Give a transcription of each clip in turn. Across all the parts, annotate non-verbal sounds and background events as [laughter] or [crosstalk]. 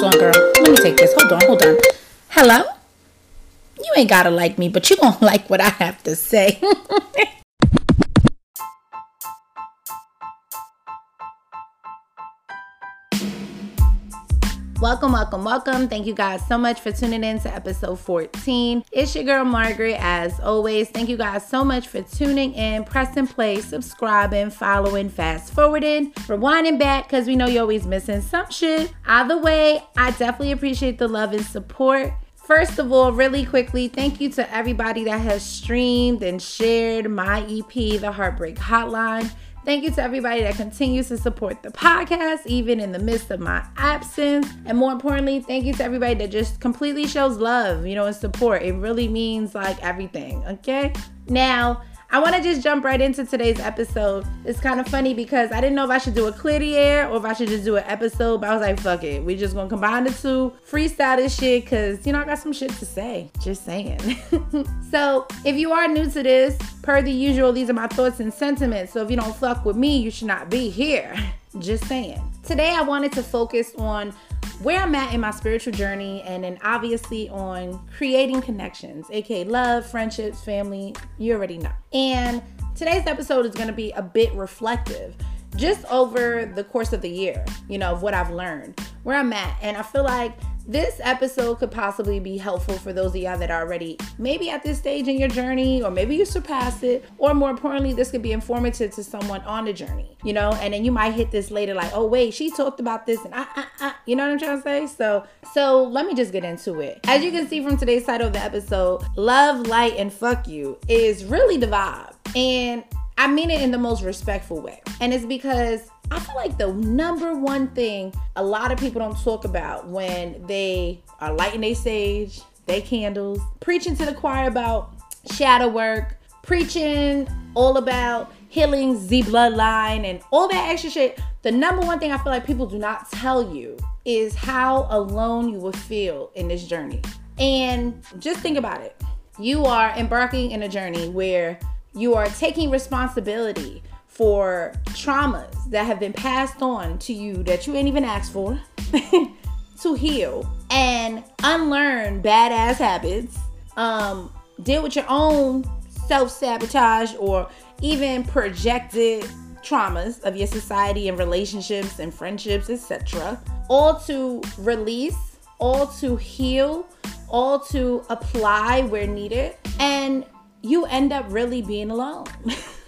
Hold on, girl. Let me take this. Hold on, hold on. Hello? You ain't gotta like me, but you gonna [laughs] like what I have to say. [laughs] Welcome, welcome, welcome. Thank you guys so much for tuning in to episode 14. It's your girl Margaret, as always. Thank you guys so much for tuning in, pressing play, subscribing, following, fast forwarding, rewinding back because we know you're always missing some shit. Either way, I definitely appreciate the love and support. First of all, really quickly, thank you to everybody that has streamed and shared my EP, The Heartbreak Hotline. Thank you to everybody that continues to support the podcast, even in the midst of my absence. And more importantly, thank you to everybody that just completely shows love, you know, and support. It really means like everything, okay? Now, I want to just jump right into today's episode. It's kind of funny because I didn't know if I should do a clear the air or if I should just do an episode, but I was like, fuck it. We just gonna combine the two, freestyle this shit, cause you know I got some shit to say. Just saying. [laughs] so if you are new to this, per the usual, these are my thoughts and sentiments. So if you don't fuck with me, you should not be here. [laughs] Just saying. Today I wanted to focus on where I'm at in my spiritual journey, and then obviously on creating connections, aka love, friendships, family. You already know. And today's episode is going to be a bit reflective just over the course of the year, you know, of what I've learned, where I'm at. And I feel like this episode could possibly be helpful for those of y'all that are already maybe at this stage in your journey, or maybe you surpassed it, or more importantly, this could be informative to someone on the journey, you know, and then you might hit this later, like, oh wait, she talked about this, and I, I, I, you know what I'm trying to say? So, so let me just get into it. As you can see from today's title of the episode, love, light, and fuck you is really the vibe, and I mean it in the most respectful way, and it's because I feel like the number one thing a lot of people don't talk about when they are lighting their sage, they candles, preaching to the choir about shadow work, preaching all about healing the bloodline and all that extra shit. The number one thing I feel like people do not tell you is how alone you will feel in this journey. And just think about it. You are embarking in a journey where you are taking responsibility for traumas that have been passed on to you that you ain't even asked for [laughs] to heal and unlearn badass habits, um, deal with your own self sabotage or even projected traumas of your society and relationships and friendships, etc. All to release, all to heal, all to apply where needed, and you end up really being alone. [laughs]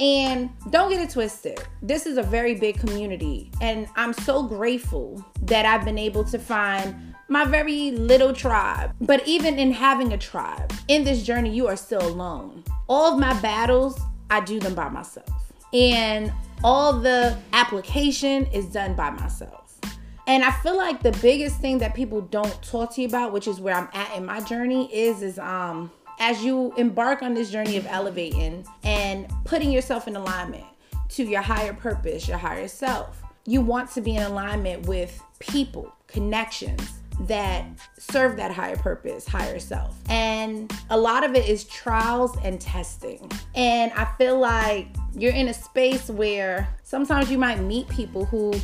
And don't get it twisted. This is a very big community. And I'm so grateful that I've been able to find my very little tribe. But even in having a tribe, in this journey, you are still alone. All of my battles, I do them by myself. And all the application is done by myself. And I feel like the biggest thing that people don't talk to you about, which is where I'm at in my journey, is is um as you embark on this journey of elevating and putting yourself in alignment to your higher purpose, your higher self, you want to be in alignment with people, connections that serve that higher purpose, higher self. And a lot of it is trials and testing. And I feel like you're in a space where sometimes you might meet people who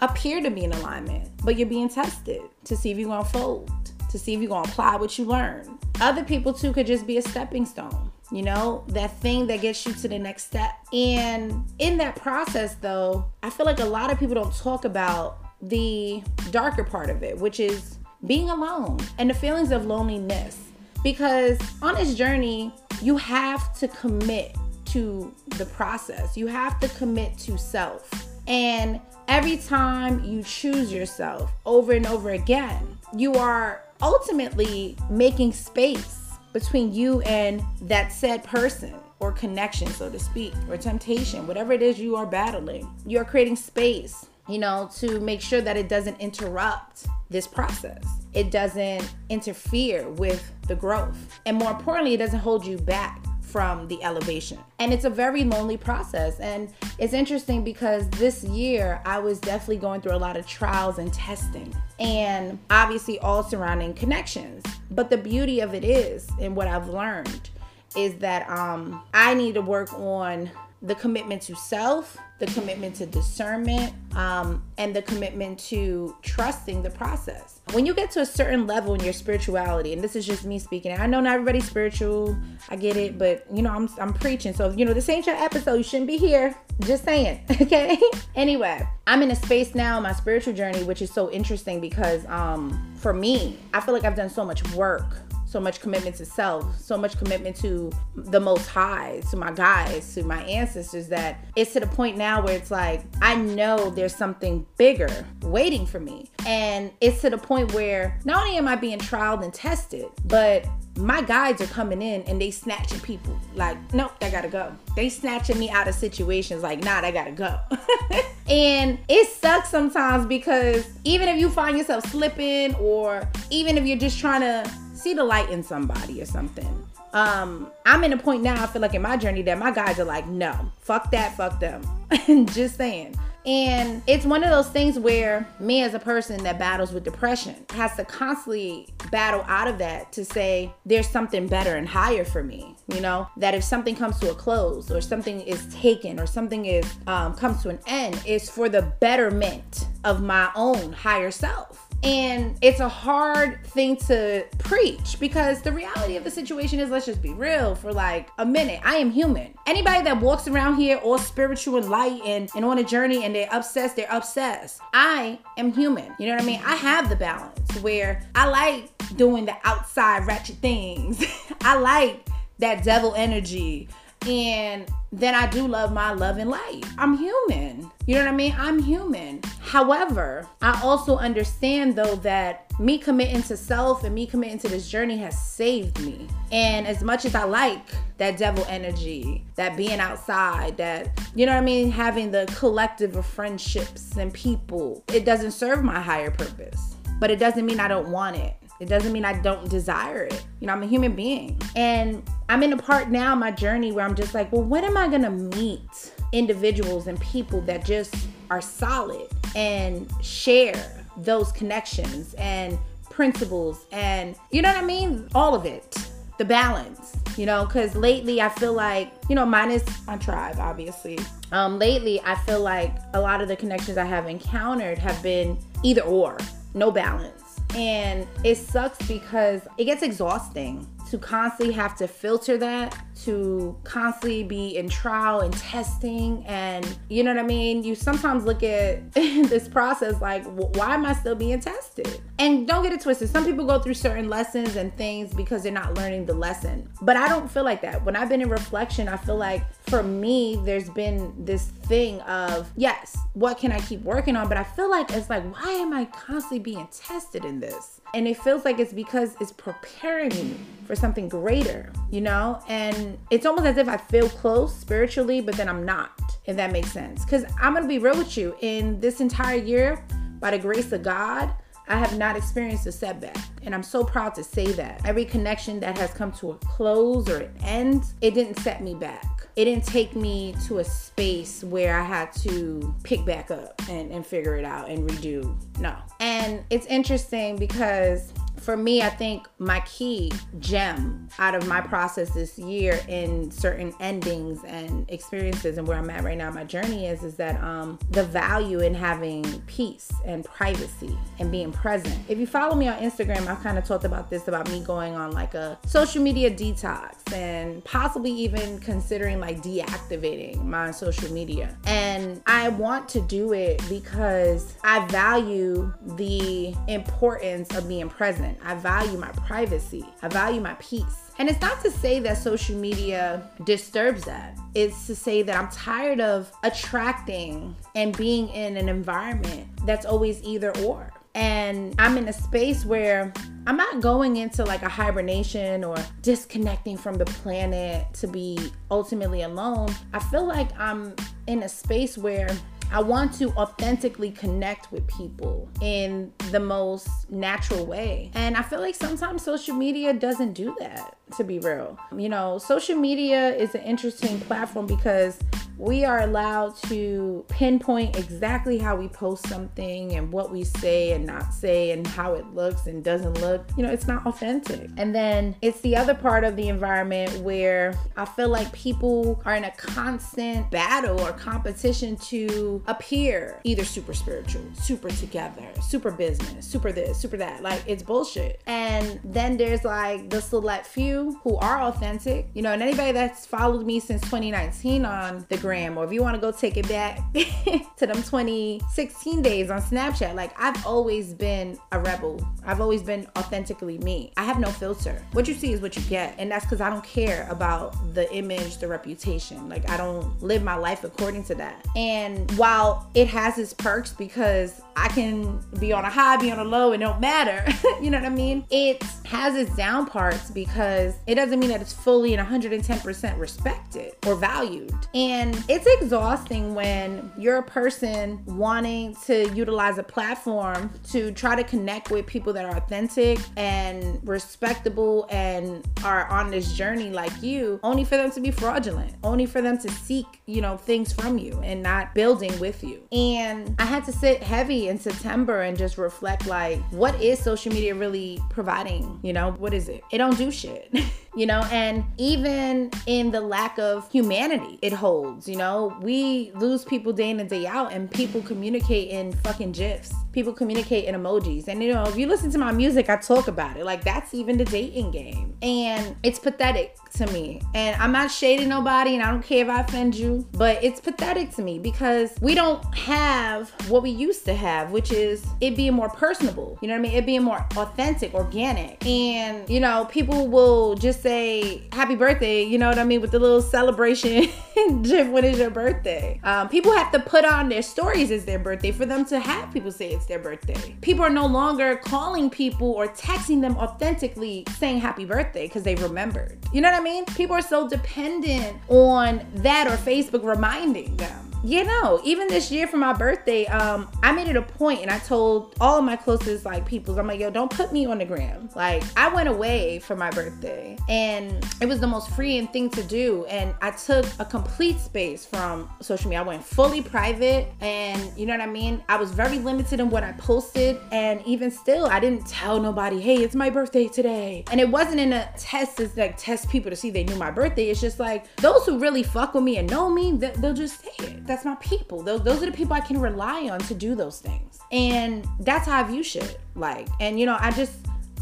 appear to be in alignment, but you're being tested to see if you're gonna fold, to see if you're gonna apply what you learn. Other people too could just be a stepping stone, you know, that thing that gets you to the next step. And in that process, though, I feel like a lot of people don't talk about the darker part of it, which is being alone and the feelings of loneliness. Because on this journey, you have to commit to the process, you have to commit to self. And every time you choose yourself over and over again, you are ultimately making space between you and that said person or connection, so to speak, or temptation, whatever it is you are battling. You're creating space, you know, to make sure that it doesn't interrupt this process. It doesn't interfere with the growth. And more importantly, it doesn't hold you back from the elevation. And it's a very lonely process. And it's interesting because this year I was definitely going through a lot of trials and testing, and obviously all surrounding connections. But the beauty of it is, and what I've learned, is that um, I need to work on the commitment to self, the commitment to discernment, um, and the commitment to trusting the process. When you get to a certain level in your spirituality, and this is just me speaking, I know not everybody's spiritual, I get it, but you know, I'm, I'm preaching. So, you know, this ain't your episode, you shouldn't be here. Just saying, [laughs] okay? anyway, I'm in a space now in my spiritual journey, which is so interesting because um, for me, I feel like I've done so much work so much commitment to self, so much commitment to the most high, to my guides, to my ancestors that it's to the point now where it's like I know there's something bigger waiting for me. And it's to the point where not only am I being trialed and tested, but my guides are coming in and they snatching people. Like nope i gotta go. They snatching me out of situations. Like nah i gotta go. [laughs] And it sucks sometimes because even if you find yourself slipping or even if you're just trying to see the light in somebody or something. Um, I'm in a point now, I feel like in my journey that my guys are like, no, fuck that, fuck them. [laughs] Just saying. And it's one of those things where me as a person that battles with depression has to constantly battle out of that to say there's something better and higher for me. You know, that if something comes to a close or something is taken or something is um, comes to an end, is for the betterment of my own higher self. And it's a hard thing to preach because the reality of the situation is let's just be real for like a minute. I am human. Anybody that walks around here all spiritual and light and, and on a journey and they're obsessed, they're obsessed. I am human. You know what I mean? I have the balance where I like doing the outside ratchet things. [laughs] I like that devil energy. And then I do love my love and life. I'm human. You know what I mean? I'm human. However, I also understand though that me committing to self and me committing to this journey has saved me. And as much as I like that devil energy, that being outside, that, you know what I mean, having the collective of friendships and people, it doesn't serve my higher purpose. But it doesn't mean I don't want it. It doesn't mean I don't desire it. You know, I'm a human being. And I'm in a part now, my journey, where I'm just like, well, when am I gonna meet individuals and people that just are solid and share those connections and principles and, you know what I mean? All of it. The balance, you know, because lately I feel like, you know, minus my tribe, obviously. Um, lately I feel like a lot of the connections I have encountered have been either or, no balance and it sucks because it gets exhausting to constantly have to filter that, to constantly be in trial and testing. And you know what I mean? You sometimes look at [laughs] this process like, why am I still being tested? And don't get it twisted. Some people go through certain lessons and things because they're not learning the lesson. But I don't feel like that. When I've been in reflection, I feel like for me, there's been this thing of, yes, what can I keep working on? But I feel like it's like, why am I constantly being tested in this? And it feels like it's because it's preparing me for something greater, you know? And it's almost as if I feel close spiritually, but then I'm not, if that makes sense. Because I'm gonna be real with you, in this entire year, by the grace of God, I have not experienced a setback. And I'm so proud to say that. Every connection that has come to a close or an end, it didn't set me back. It didn't take me to a space where I had to pick back up and, and figure it out and redo. No. And it's interesting because for me, I think my key gem out of my process this year in certain endings and experiences and where I'm at right now, my journey is is that um, the value in having peace and privacy and being present. If you follow me on Instagram, I've kind of talked about this about me going on like a social media detox and possibly even considering like deactivating my social media. And I want to do it because I value the importance of being present I value my privacy. I value my peace. And it's not to say that social media disturbs that. It's to say that I'm tired of attracting and being in an environment that's always either or. And I'm in a space where I'm not going into like a hibernation or disconnecting from the planet to be ultimately alone. I feel like I'm in a space where I want to authentically connect with people in the most natural way. And I feel like sometimes social media doesn't do that, to be real. You know, social media is an interesting platform because we are allowed to pinpoint exactly how we post something and what we say and not say and how it looks and doesn't look. You know, it's not authentic. And then it's the other part of the environment where I feel like people are in a constant battle or competition to appear either super spiritual, super together, super business, super this, super that. Like it's bullshit. And then there's like the select few who are authentic, you know, and anybody that's followed me since 2019 on the Instagram, or if you want to go take it back [laughs] to them 2016 days on Snapchat, like I've always been a rebel. I've always been authentically me. I have no filter. What you see is what you get. And that's because I don't care about the image, the reputation. Like I don't live my life according to that. And while it has its perks because I can be on a high, be on a low, it don't matter. [laughs] you know what I mean? It has its down parts because it doesn't mean that it's fully and 110% respected or valued. And it's exhausting when you're a person wanting to utilize a platform to try to connect with people that are authentic and respectable and are on this journey like you, only for them to be fraudulent, only for them to seek, you know, things from you and not building with you. And I had to sit heavy in September and just reflect like, what is social media really providing? You know, what is it? It don't do shit. [laughs] you know, and even in the lack of humanity it holds, you know, we lose people day in and day out, and people communicate in fucking GIFs. People communicate in emojis. And, you know, if you listen to my music, I talk about it. Like, that's even the dating game. And it's pathetic to me. And I'm not shading nobody, and I don't care if I offend you, but it's pathetic to me because we don't have what we used to have, which is it being more personable. You know what I mean? It being more authentic, organic. And, you know, people will just say happy birthday, you know what I mean, with the little celebration [laughs] when it's your birthday. Um, people have to put on their stories as their birthday for them to have people say it's their birthday. People are no longer calling people or texting them authentically saying happy birthday because they remembered. You know what I mean? People are so dependent on that or Facebook reminding them you know, even this year for my birthday, um, I made it a point and I told all of my closest like people, I'm like, yo, don't put me on the gram. Like I went away for my birthday and it was the most freeing thing to do. And I took a complete space from social media. I went fully private and you know what I mean? I was very limited in what I posted. And even still, I didn't tell nobody, hey, it's my birthday today. And it wasn't in a test to like test people to see they knew my birthday. It's just like those who really fuck with me and know me, they'll just say it that's my people. Those those are the people I can rely on to do those things. And that's how I view shit. Like, and you know, I just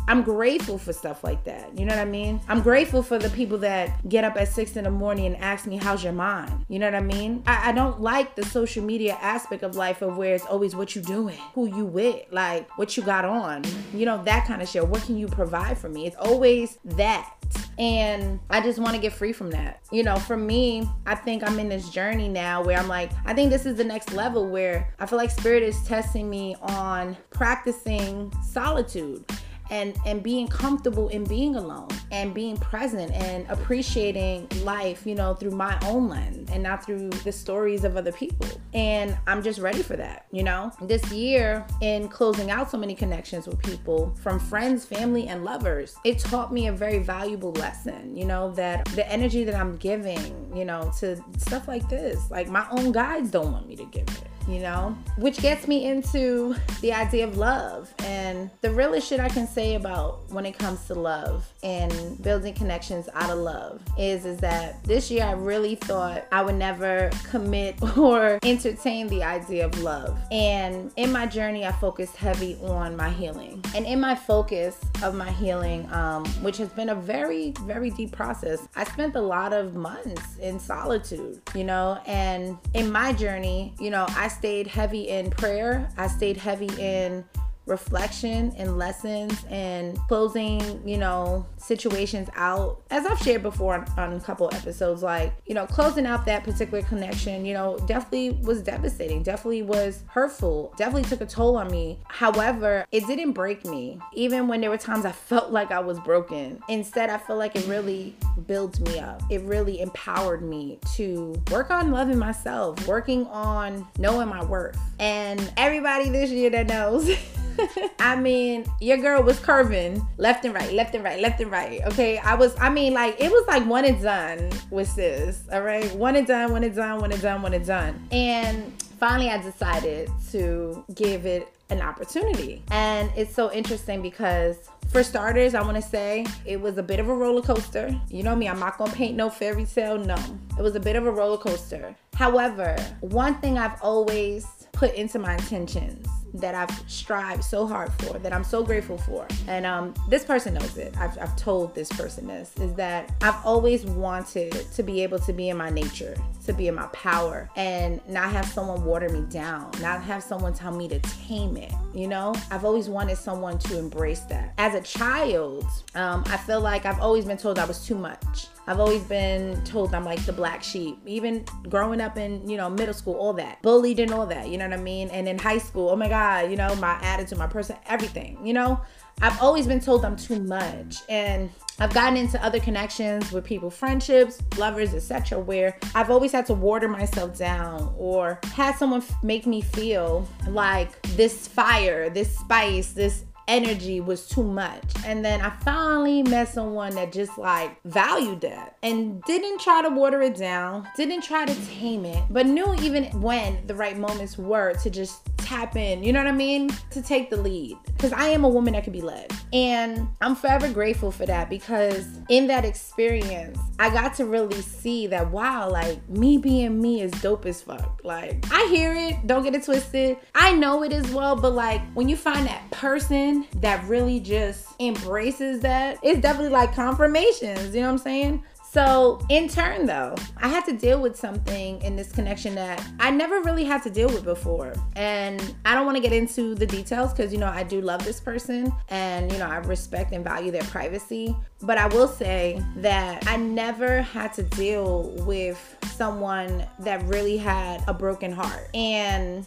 I'm grateful for stuff like that. You know what I mean? I'm grateful for the people that get up at six in the morning and ask me, How's your mind? You know what I mean? I, I don't like the social media aspect of life of where it's always what you doing, who you with, like what you got on, you know, that kind of shit. What can you provide for me? It's always that. And I just want to get free from that. You know, for me, I think I'm in this journey now where I'm like, I think this is the next level where I feel like Spirit is testing me on practicing solitude and and being comfortable in being alone and being present and appreciating life you know through my own lens and not through the stories of other people. And i'm just ready for that you know? This year in closing out so many connections with people from friends family and lovers it taught me a very valuable lesson you know that the energy that i'm giving you know to stuff like this like my own guides don't want me to give it you know? Which gets me into the idea of love. And the realest shit I can say about when it comes to love and building connections out of love is is that this year I really thought I would never commit [laughs] or entertain the idea of love. And in my journey I focused heavy on my healing. And in my focus of my healing, um, which has been a very, very deep process, I spent a lot of months in solitude, you know, and in my journey, you know, I stayed heavy in prayer. I stayed heavy in reflection and lessons and closing, you know, situations out. As I've shared before on, on a couple episodes, like, you know, closing out that particular connection, you know, definitely was devastating, definitely was hurtful, definitely took a toll on me. However, it didn't break me. Even when there were times I felt like I was broken, instead, I feel like it really built me up. It really empowered me to work on loving myself, working on knowing my worth. And everybody this year that knows. [laughs] [laughs] I mean, your girl was curving left and right, left and right, left and right. Okay. I was, I mean, like, it was like one and done with sis. All right. One and done, one and done, one and done, one and done. And finally, I decided to give it an opportunity. And it's so interesting because for starters, I want to say it was a bit of a roller coaster. You know me, I'm not going to paint no fairy tale. No, it was a bit of a roller coaster. However, one thing I've always put into my intentions that I've strived so hard for, that I'm so grateful for. And um, this person knows it. I've, I've told this person this is that I've always wanted to be able to be in my nature, to be in my power, and not have someone water me down, not have someone tell me to tame it. You know, I've always wanted someone to embrace that. As a child, um, I feel like I've always been told I was too much. I've always been told I'm like the black sheep. Even growing up in, you know, middle school, all that. Bullied and all that, you know what I mean? And in high school, oh my God, you know, my attitude, my person, everything, you know? I've always been told I'm too much. And I've gotten into other connections with people, friendships, lovers, etc., where I've always had to water myself down or had someone make me feel like this fire, this spice, this energy was too much. And then I finally met someone that just like valued that and didn't try to water it down, didn't try to tame it, but knew even when the right moments were to just tap in, you know what I mean? To take the lead. Because I am a woman that can be led. And I'm forever grateful for that because in that experience, I got to really see that, wow, like me being me is dope as fuck. Like, I hear it, don't get it twisted. I know it as well, but like when you find that person that really just embraces that, it's definitely like confirmations, you know what I'm saying? So, in turn, though, I had to deal with something in this connection that I never really had to deal with before. And I don't want to get into the details because, you know, I do love this person and, you know, I respect and value their privacy. But I will say that I never had to deal with someone that really had a broken heart. And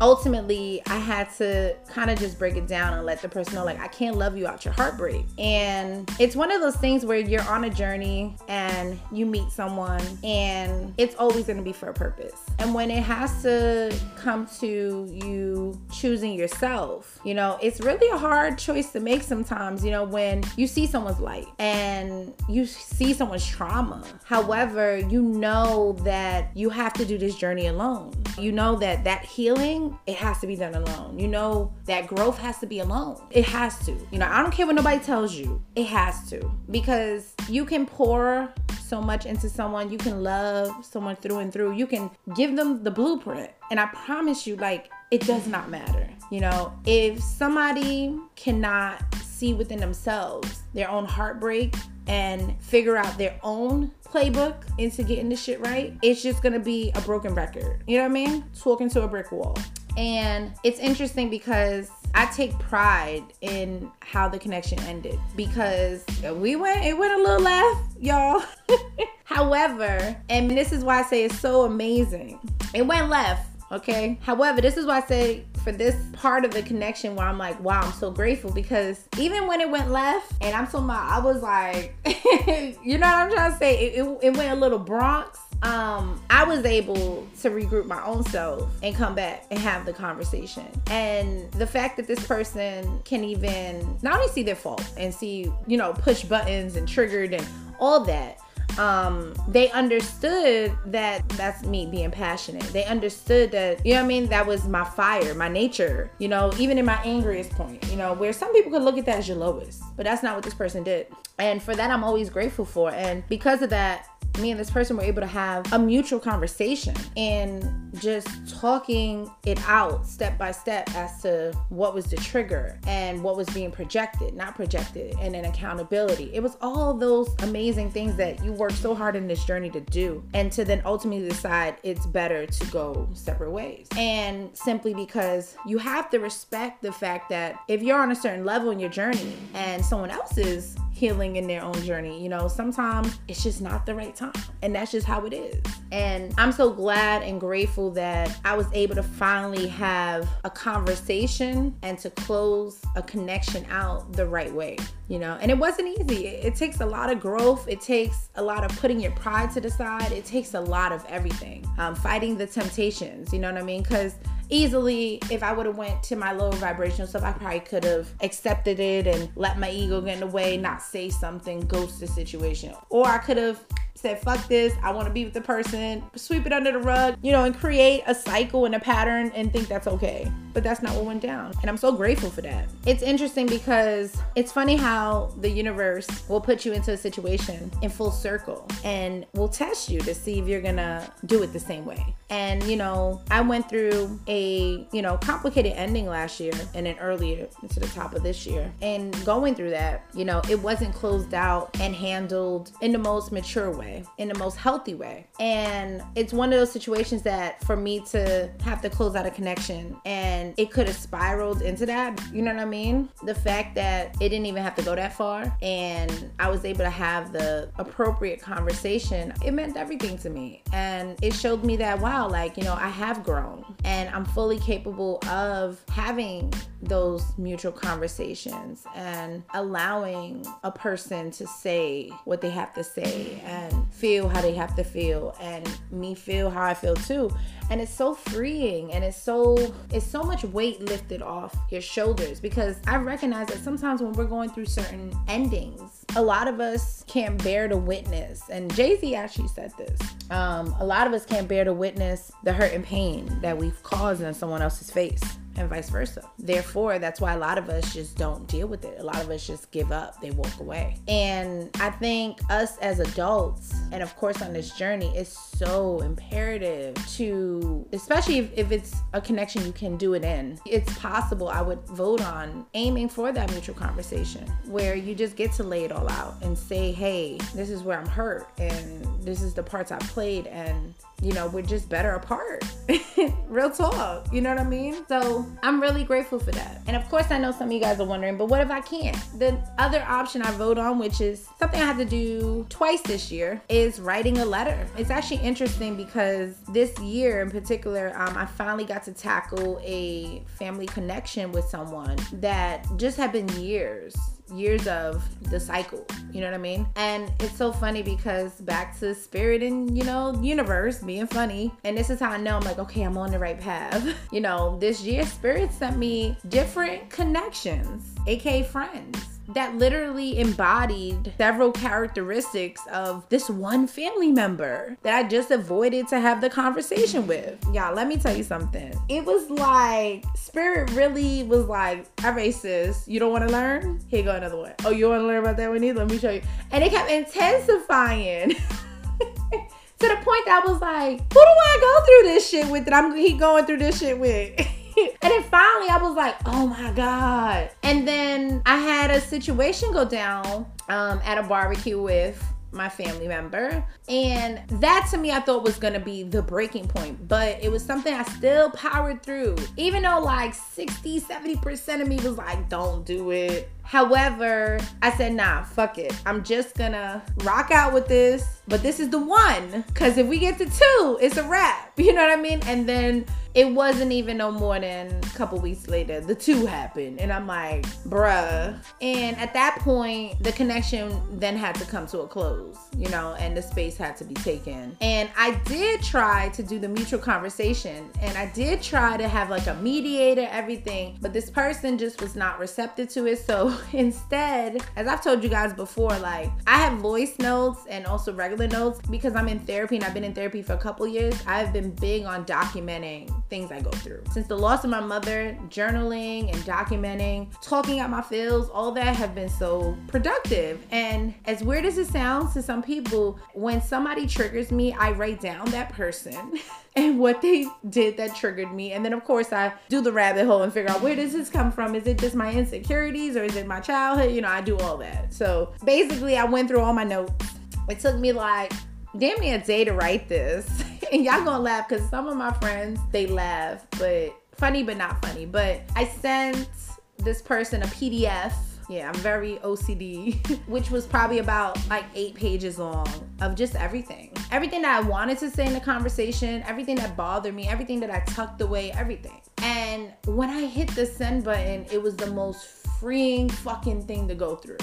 ultimately I had to kind of just break it down and let the person know like I can't love you out your heartbreak. And it's one of those things where you're on a journey and you meet someone and it's always going to be for a purpose. And when it has to come to you choosing yourself, you know, it's really a hard choice to make sometimes, you know, when you see someone's light and you see someone's trauma. However, you know that you have to do this journey alone. You know that that healing it has to be done alone. You know that growth has to be alone. It has to. You know, I don't care what nobody tells you. It has to. Because you can pour so much into someone, you can love someone through and through. You can give them the blueprint. And I promise you like it does not matter. You know, if somebody cannot see within themselves their own heartbreak and figure out their own playbook into getting this shit right, it's just gonna be a broken record. You know what I mean? Talking to a brick wall. And it's interesting because I take pride in how the connection ended because we went, it went a little left, y'all. [laughs] However, and this is why I say it's so amazing. It went left, okay? However, this is why I say for this part of the connection where I'm like, wow, I'm so grateful because even when it went left, and I'm so my, I was like, [laughs] you know what I'm trying to say? It, it, it went a little Bronx um, I was able to regroup my own self and come back and have the conversation. And the fact that this person can even not only see their fault and see, you know, push buttons and triggered and all that, um, they understood that that's me being passionate. They understood that, you know I mean? That was my fire, my nature, you know, even in my angriest point, you know, where some people could look at that as your lowest, but that's not what this person did. And for that, I'm always grateful for. And because of that, me and this person were able to have a mutual conversation and just talking it out step by step as to what was the trigger and what was being projected, not projected, and then accountability. It was all those amazing things that you worked so hard in this journey to do, and to then ultimately decide it's better to go separate ways. And simply because you have to respect the fact that if you're on a certain level in your journey and someone else is healing in their own journey. You know, sometimes it's just not the right time. And that's just how it is. And I'm so glad and grateful that I was able to finally have a conversation and to close a connection out the right way, you know. And it wasn't easy. It, takes a lot of growth, it takes a lot of putting your pride to the side, it takes a lot of everything. Um, fighting the temptations, you know what I mean? Because easily if I would have went to my lower vibrational stuff, I probably could have accepted it and let my ego get in the way, not say something, ghost the situation. Or I could have said, fuck this, I want to be with the person, sweep it under the rug, you know, and create a cycle and a pattern and think that's okay. But that's not what went down. And I'm so grateful for that. It's interesting because it's funny how the universe will put you into a situation in full circle and will test you to see if you're gonna do it the same way. And, you know, I went through a, you know, complicated ending last year and then earlier to the top of this year. And going through that, you know, it wasn't closed out and handled in the most mature way way, in the most healthy way. And it's one of those situations that for me to have to close out a connection and it could have spiraled into that, you know what I mean? The fact that it didn't even have to go that far and I was able to have the appropriate conversation, it meant everything to me. And it showed me that, wow, like, you know, I have grown and I'm fully capable of having those mutual conversations and allowing a person to say what they have to say and feel how they have to feel and me feel how I feel too. And it's so freeing and it's so it's so much weight lifted off your shoulders because I recognize that sometimes when we're going through certain endings, a lot of us can't bear to witness. And Jay-Z actually said this. Um, a lot of us can't bear to witness the hurt and pain that we've caused in someone else's face and vice versa. Therefore, that's why a lot of us just don't deal with it. A lot of us just give up, they walk away. And I think us as adults, and of course on this journey, it's so imperative to, especially if, if it's a connection you can do it in. It's possible I would vote on aiming for that mutual conversation where you just get to lay it all out and say, hey, this is where I'm hurt and this is the parts I played and you know, we're just better apart. [laughs] Real talk. You know what I mean? So I'm really grateful for that. And of course, I know some of you guys are wondering, but what if I can't? The other option I vote on, which is something I had to do twice this year, is writing a letter. It's actually interesting because this year in particular, um, I finally got to tackle a family connection with someone that just had been years years of the cycle. You know what I mean? And it's so funny because back to spirit and, you know, universe being funny. And this is how I know I'm like, okay, I'm on the right path. [laughs] you know, this year spirit sent me different connections, aka friends that literally embodied several characteristics of this one family member that I just avoided to have the conversation with. Y'all, let me tell you something. It was like Spirit really was like, all right, sis, you don't want to learn? Here go another one. Oh, you want to learn about that one either? Let me show you. And it kept intensifying. [laughs] to the point that I was like, who do I go through this shit with that I'm he going through this shit with? [laughs] [laughs] and then finally I was like, oh my God. And then I had a situation go down um, at a barbecue with my family member. And that to me, I thought was gonna be the breaking point, but it was something I still powered through. Even though like 60, 70% of me was like, don't do it. However, I said, nah, fuck it. I'm just gonna rock out with this, but this is the one. Cause if we get to two, it's a wrap. [laughs] You know what I mean? And then it wasn't even no more than a couple weeks later the two happened and i'm like bruh and at that point the connection then had to come to a close you know and the space had to be taken and i did try to do the mutual conversation and i did try to have like a mediator everything but this person just was not receptive to it so [laughs] instead as i've told you guys before like i have voice notes and also regular notes because i'm in therapy and i've been in therapy for a couple years i've been big on documenting things I go through. Since the loss of my mother, journaling and documenting, talking out my feels, all that have been so productive. And as weird as it sounds to some people, when somebody triggers me, I write down that person. [laughs] and what they did that triggered me. And then, of course, I do the rabbit hole and figure out where does this come from? Is it just my insecurities or is it my childhood? You know, I do all that. So basically, I went through all my notes. It took me like damn near a day to write this. [laughs] and y'all gonna laugh because some of my friends, they laugh, but funny, but not funny. But I sent this person a PDF. Yeah, I'm very OCD, [laughs] which was probably about like eight pages long of just everything. Everything that I wanted to say in the conversation, everything that bothered me, everything that I tucked away, everything. And when I hit the send button, it was the most freeing fucking thing to go through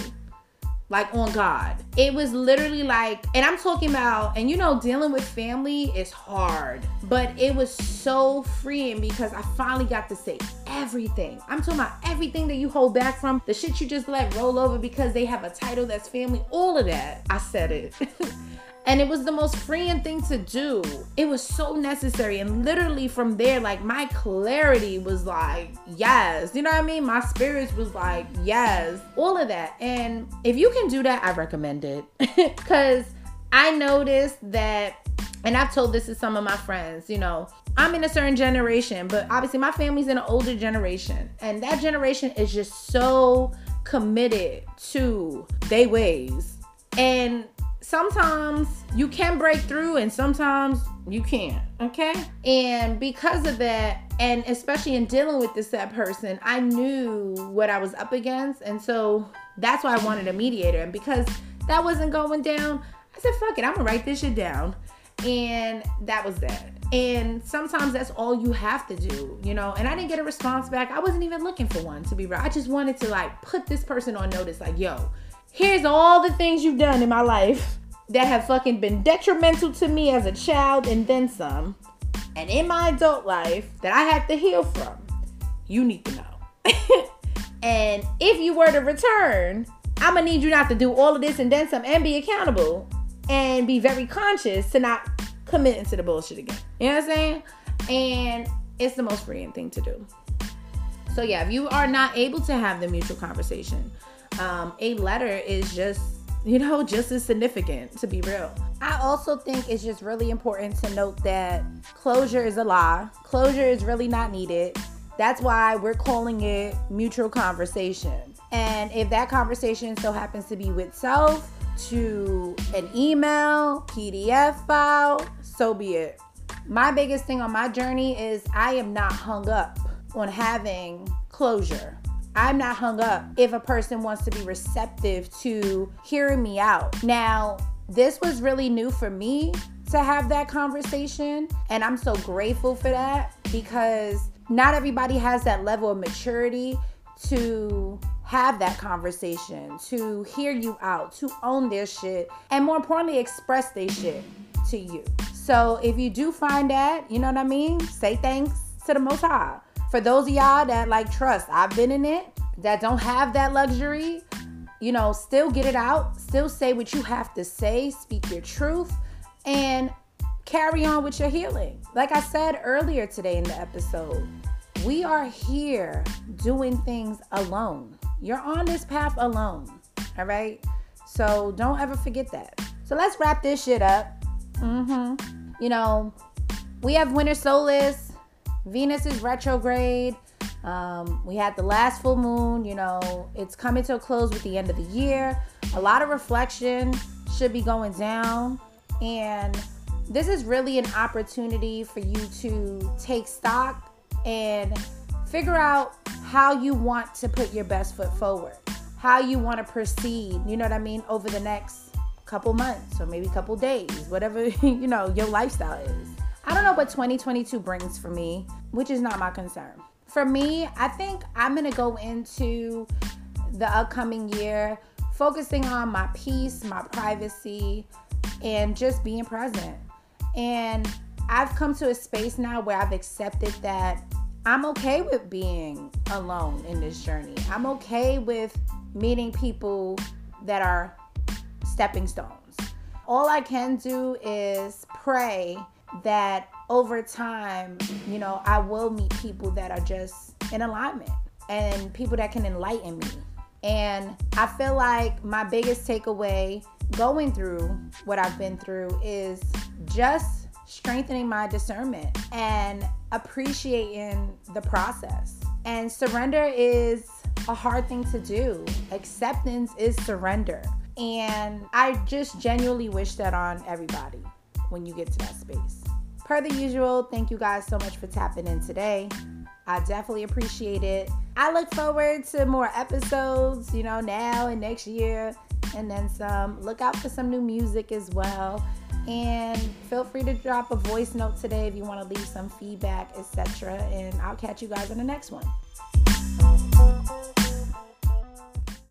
like on God. It was literally like, and I'm talking about, and you know, dealing with family is hard, but it was so freeing because I finally got to say everything. I'm talking about everything that you hold back from, the shit you just let roll over because they have a title that's family, all of that. I said it. [laughs] And it was the most freeing thing to do. It was so necessary. And literally from there, like my clarity was like, yes. You know what I mean? My spirits was like, yes. All of that. And if you can do that, I recommend it. [laughs] Because I noticed that, and I've told this to some of my friends, you know, I'm in a certain generation, but obviously my family's in an older generation. And that generation is just so committed to their ways. And sometimes you can break through and sometimes you can't. Okay. And because of that, and especially in dealing with this sad person, I knew what I was up against. And so that's why I wanted a mediator. And because that wasn't going down, I said, fuck it, I'm gonna write this shit down. And that was that. And sometimes that's all you have to do, you know. And I didn't get a response back. I wasn't even looking for one, to be real. I just wanted to like put this person on notice, like, yo, here's all the things you've done in my life that have fucking been detrimental to me as a child and then some, and in my adult life that I have to heal from. You need to know. [laughs] and if you were to return, I'm gonna need you not to do all of this and then some and be accountable and be very conscious to not commit into the bullshit again. You know what I'm saying? And it's the most freeing thing to do. So yeah, if you are not able to have the mutual conversation, um, a letter is just you know just as significant to be real. I also think it's just really important to note that closure is a lie. Closure is really not needed. That's why we're calling it mutual conversation and if that conversation so happens to be with self to an email pdf file so be it. My biggest thing on my journey is i am not hung up on having closure I'm not hung up if a person wants to be receptive to hearing me out. Now, this was really new for me to have that conversation, and I'm so grateful for that because not everybody has that level of maturity to have that conversation, to hear you out, to own their shit, and more importantly, express their shit to you. So if you do find that, you know what I mean? Say thanks to the Most High for those of y'all that like trust, I've been in it, that don't have that luxury, you know, still get it out, still say what you have to say, speak your truth, and carry on with your healing. Like I said earlier today in the episode, we are here doing things alone. You're on this path alone. All right. So don't ever forget that. So let's wrap this shit up. Mm-hmm. You know, we have winter solstice Venus is retrograde. Um, we had the last full moon, you know, it's coming to a close with the end of the year. A lot of reflection should be going down. And this is really an opportunity for you to take stock and figure out how you want to put your best foot forward, how you want to proceed, you know what I mean, over the next couple months or maybe couple days, whatever, [laughs] you know, your lifestyle is. I don't know what 2022 brings for me, which is not my concern. For me, I think I'm going to go into the upcoming year focusing on my peace, my privacy, and just being present. And I've come to a space now where I've accepted that I'm okay with being alone in this journey. I'm okay with meeting people that are stepping stones. All I can do is pray that over time, you know, I will meet people that are just in alignment and people that can enlighten me. And I feel like my biggest takeaway going through what I've been through is just strengthening my discernment and appreciating the process. And surrender is a hard thing to do. Acceptance is surrender. And I just genuinely wish that on everybody when you get to that space. Per the usual, thank you guys so much for tapping in today. I definitely appreciate it. I look forward to more episodes, you know, now and next year, and then some. Look out for some new music as well. And feel free to drop a voice note today if you want to leave some feedback, etc. And I'll catch you guys in the next one.